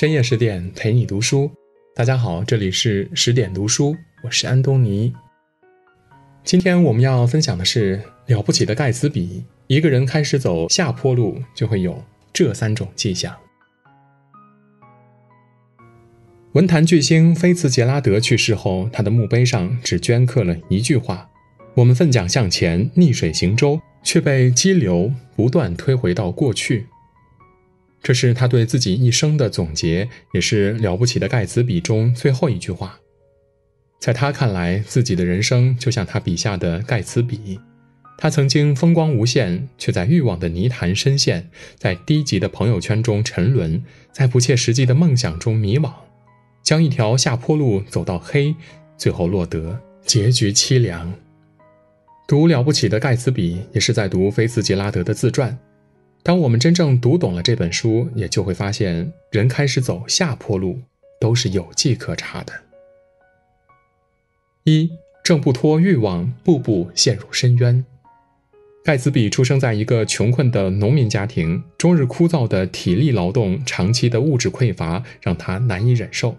深夜十点陪你读书，大家好，这里是十点读书，我是安东尼。今天我们要分享的是了不起的盖茨比。一个人开始走下坡路，就会有这三种迹象。文坛巨星菲茨杰拉德去世后，他的墓碑上只镌刻了一句话：“我们奋桨向前，逆水行舟，却被激流不断推回到过去。”这是他对自己一生的总结，也是了不起的盖茨比中最后一句话。在他看来，自己的人生就像他笔下的盖茨比，他曾经风光无限，却在欲望的泥潭深陷，在低级的朋友圈中沉沦，在不切实际的梦想中迷惘，将一条下坡路走到黑，最后落得结局凄凉。读了不起的盖茨比，也是在读菲茨杰拉德的自传。当我们真正读懂了这本书，也就会发现，人开始走下坡路，都是有迹可查的。一挣不脱欲望，步步陷入深渊。盖茨比出生在一个穷困的农民家庭，终日枯燥的体力劳动，长期的物质匮乏让他难以忍受。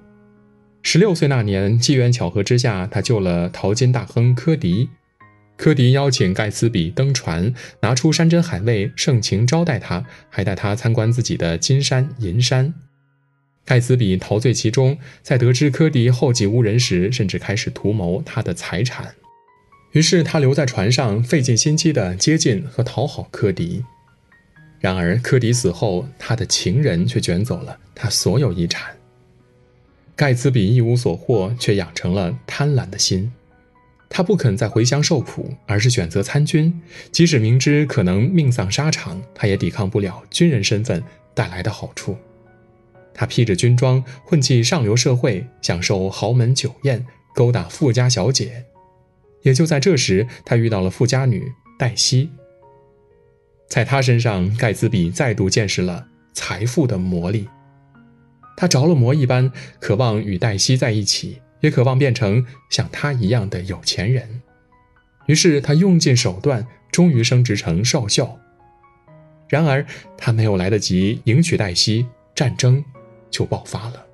十六岁那年，机缘巧合之下，他救了淘金大亨科迪。科迪邀请盖茨比登船，拿出山珍海味，盛情招待他，还带他参观自己的金山银山。盖茨比陶醉其中，在得知科迪后继无人时，甚至开始图谋他的财产。于是他留在船上，费尽心机地接近和讨好科迪。然而科迪死后，他的情人却卷走了他所有遗产。盖茨比一无所获，却养成了贪婪的心。他不肯再回乡受苦，而是选择参军。即使明知可能命丧沙场，他也抵抗不了军人身份带来的好处。他披着军装，混迹上流社会，享受豪门酒宴，勾搭富家小姐。也就在这时，他遇到了富家女黛西。在他身上，盖茨比再度见识了财富的魔力。他着了魔一般，渴望与黛西在一起。也渴望变成像他一样的有钱人，于是他用尽手段，终于升职成少校。然而他没有来得及迎娶黛西，战争就爆发了。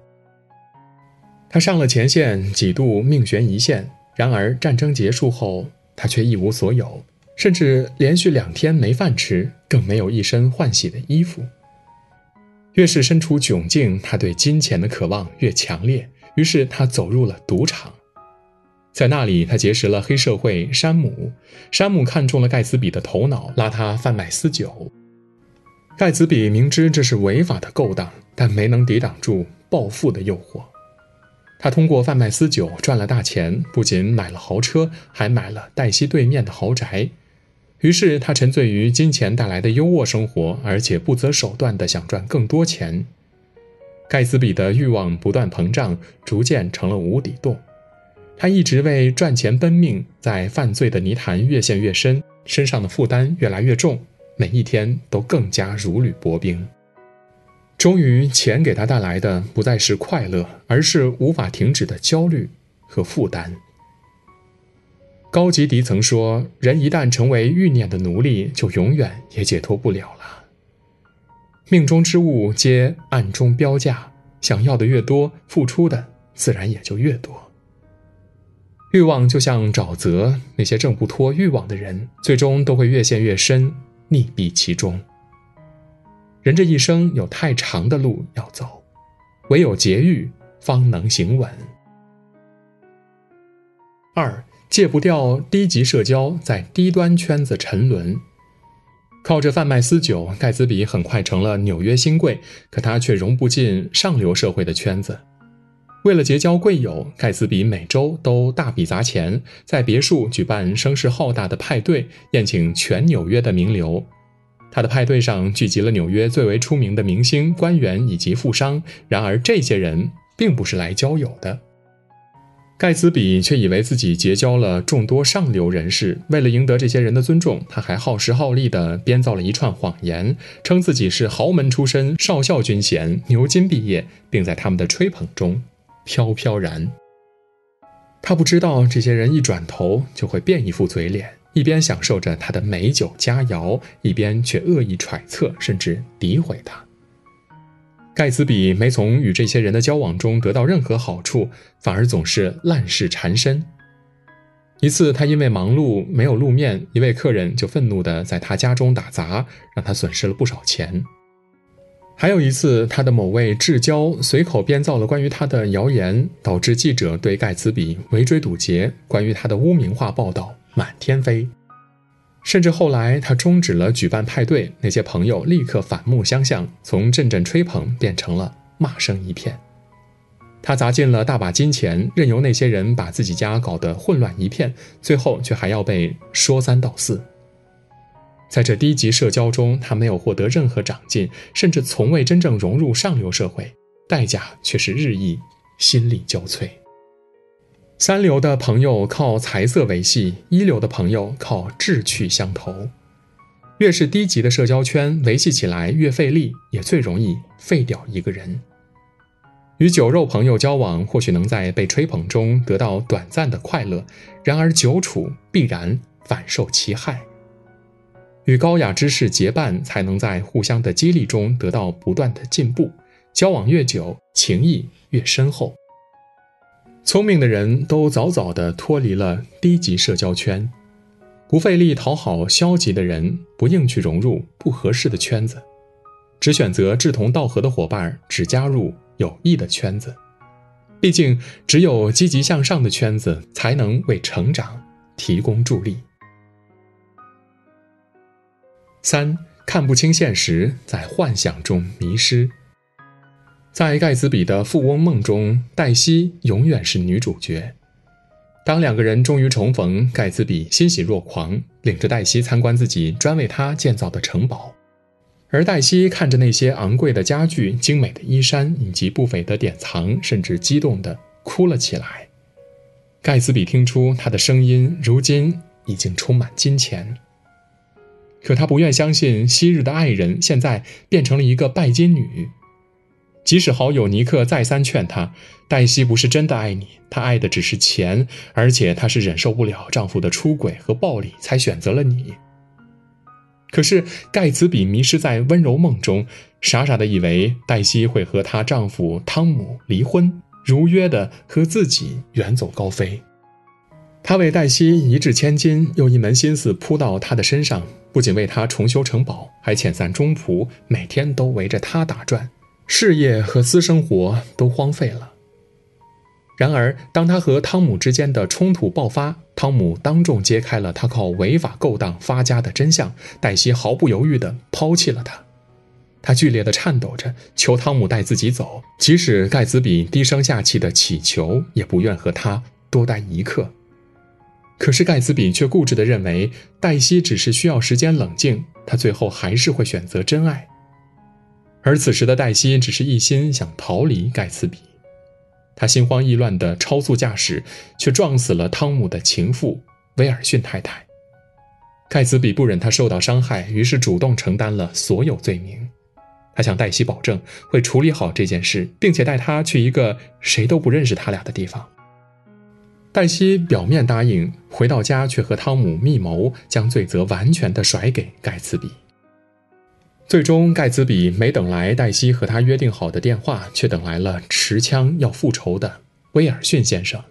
他上了前线，几度命悬一线。然而战争结束后，他却一无所有，甚至连续两天没饭吃，更没有一身换洗的衣服。越是身处窘境，他对金钱的渴望越强烈。于是他走入了赌场，在那里他结识了黑社会山姆。山姆看中了盖茨比的头脑，拉他贩卖私酒。盖茨比明知这是违法的勾当，但没能抵挡住暴富的诱惑。他通过贩卖私酒赚了大钱，不仅买了豪车，还买了黛西对面的豪宅。于是他沉醉于金钱带来的优渥生活，而且不择手段地想赚更多钱。盖茨比的欲望不断膨胀，逐渐成了无底洞。他一直为赚钱奔命，在犯罪的泥潭越陷越深，身上的负担越来越重，每一天都更加如履薄冰。终于，钱给他带来的不再是快乐，而是无法停止的焦虑和负担。高吉迪曾说：“人一旦成为欲念的奴隶，就永远也解脱不了了。”命中之物皆暗中标价，想要的越多，付出的自然也就越多。欲望就像沼泽，那些挣不脱欲望的人，最终都会越陷越深，溺毙其中。人这一生有太长的路要走，唯有节欲，方能行稳。二，戒不掉低级社交，在低端圈子沉沦。靠着贩卖私酒，盖茨比很快成了纽约新贵。可他却融不进上流社会的圈子。为了结交贵友，盖茨比每周都大笔砸钱，在别墅举办声势浩大的派对，宴请全纽约的名流。他的派对上聚集了纽约最为出名的明星、官员以及富商。然而，这些人并不是来交友的。盖茨比却以为自己结交了众多上流人士，为了赢得这些人的尊重，他还耗时耗力地编造了一串谎言，称自己是豪门出身、少校军衔、牛津毕业，并在他们的吹捧中飘飘然。他不知道，这些人一转头就会变一副嘴脸，一边享受着他的美酒佳肴，一边却恶意揣测甚至诋毁他。盖茨比没从与这些人的交往中得到任何好处，反而总是烂事缠身。一次，他因为忙碌没有露面，一位客人就愤怒地在他家中打砸，让他损失了不少钱。还有一次，他的某位至交随口编造了关于他的谣言，导致记者对盖茨比围追堵截，关于他的污名化报道满天飞。甚至后来，他终止了举办派对，那些朋友立刻反目相向，从阵阵吹捧变成了骂声一片。他砸进了大把金钱，任由那些人把自己家搞得混乱一片，最后却还要被说三道四。在这低级社交中，他没有获得任何长进，甚至从未真正融入上流社会，代价却是日益心力交瘁。三流的朋友靠财色维系，一流的朋友靠志趣相投。越是低级的社交圈，维系起来越费力，也最容易废掉一个人。与酒肉朋友交往，或许能在被吹捧中得到短暂的快乐，然而久处必然反受其害。与高雅之士结伴，才能在互相的激励中得到不断的进步。交往越久，情谊越深厚。聪明的人都早早的脱离了低级社交圈，不费力讨好消极的人，不硬去融入不合适的圈子，只选择志同道合的伙伴，只加入有益的圈子。毕竟，只有积极向上的圈子，才能为成长提供助力。三看不清现实，在幻想中迷失。在盖茨比的富翁梦中，黛西永远是女主角。当两个人终于重逢，盖茨比欣喜若狂，领着黛西参观自己专为她建造的城堡，而黛西看着那些昂贵的家具、精美的衣衫以及不菲的典藏，甚至激动地哭了起来。盖茨比听出她的声音如今已经充满金钱，可他不愿相信昔日的爱人现在变成了一个拜金女。即使好友尼克再三劝她，黛西不是真的爱你，她爱的只是钱，而且她是忍受不了丈夫的出轨和暴力才选择了你。可是盖茨比迷失在温柔梦中，傻傻的以为黛西会和她丈夫汤姆离婚，如约的和自己远走高飞。他为黛西一掷千金，又一门心思扑到她的身上，不仅为她重修城堡，还遣散中仆，每天都围着她打转。事业和私生活都荒废了。然而，当他和汤姆之间的冲突爆发，汤姆当众揭开了他靠违法勾当发家的真相，黛西毫不犹豫地抛弃了他。他剧烈地颤抖着，求汤姆带自己走，即使盖茨比低声下气地乞求，也不愿和他多待一刻。可是盖茨比却固执地认为，黛西只是需要时间冷静，他最后还是会选择真爱。而此时的黛西只是一心想逃离盖茨比，她心慌意乱的超速驾驶，却撞死了汤姆的情妇威尔逊太太。盖茨比不忍她受到伤害，于是主动承担了所有罪名。他向黛西保证会处理好这件事，并且带她去一个谁都不认识他俩的地方。黛西表面答应，回到家却和汤姆密谋，将罪责完全的甩给盖茨比。最终，盖茨比没等来黛西和他约定好的电话，却等来了持枪要复仇的威尔逊先生。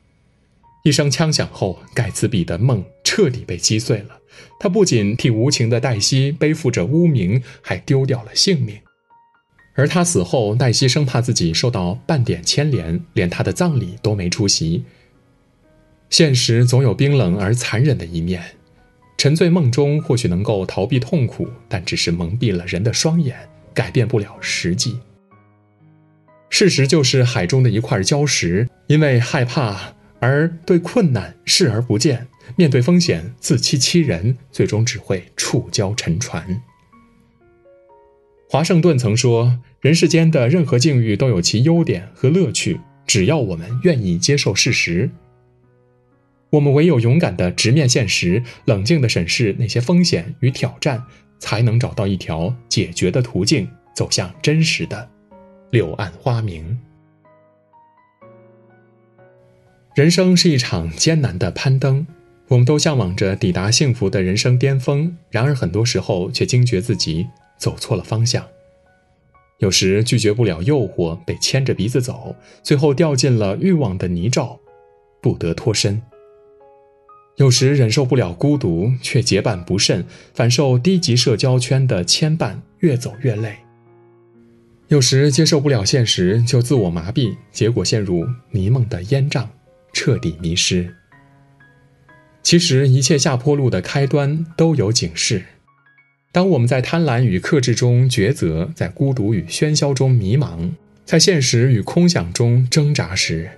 一声枪响后，盖茨比的梦彻底被击碎了。他不仅替无情的黛西背负着污名，还丢掉了性命。而他死后，黛西生怕自己受到半点牵连，连他的葬礼都没出席。现实总有冰冷而残忍的一面。沉醉梦中或许能够逃避痛苦，但只是蒙蔽了人的双眼，改变不了实际。事实就是海中的一块礁石，因为害怕而对困难视而不见，面对风险自欺欺人，最终只会触礁沉船。华盛顿曾说：“人世间的任何境遇都有其优点和乐趣，只要我们愿意接受事实。”我们唯有勇敢地直面现实，冷静地审视那些风险与挑战，才能找到一条解决的途径，走向真实的柳暗花明。人生是一场艰难的攀登，我们都向往着抵达幸福的人生巅峰，然而很多时候却惊觉自己走错了方向。有时拒绝不了诱惑，被牵着鼻子走，最后掉进了欲望的泥沼，不得脱身。有时忍受不了孤独，却结伴不慎，反受低级社交圈的牵绊，越走越累。有时接受不了现实，就自我麻痹，结果陷入迷梦的烟障，彻底迷失。其实，一切下坡路的开端都有警示。当我们在贪婪与克制中抉择，在孤独与喧嚣中迷茫，在现实与空想中挣扎时，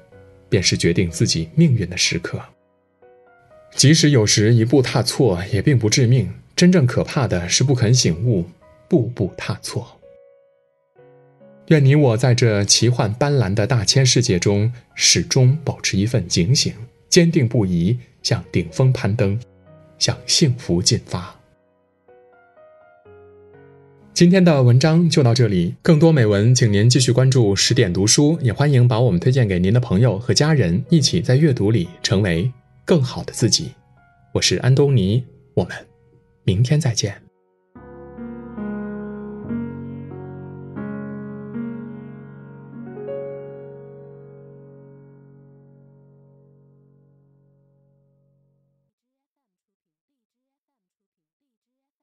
便是决定自己命运的时刻。即使有时一步踏错，也并不致命。真正可怕的是不肯醒悟，步步踏错。愿你我在这奇幻斑斓的大千世界中，始终保持一份警醒，坚定不移。向顶峰攀登，向幸福进发。今天的文章就到这里，更多美文，请您继续关注十点读书，也欢迎把我们推荐给您的朋友和家人，一起在阅读里成为更好的自己。我是安东尼，我们明天再见。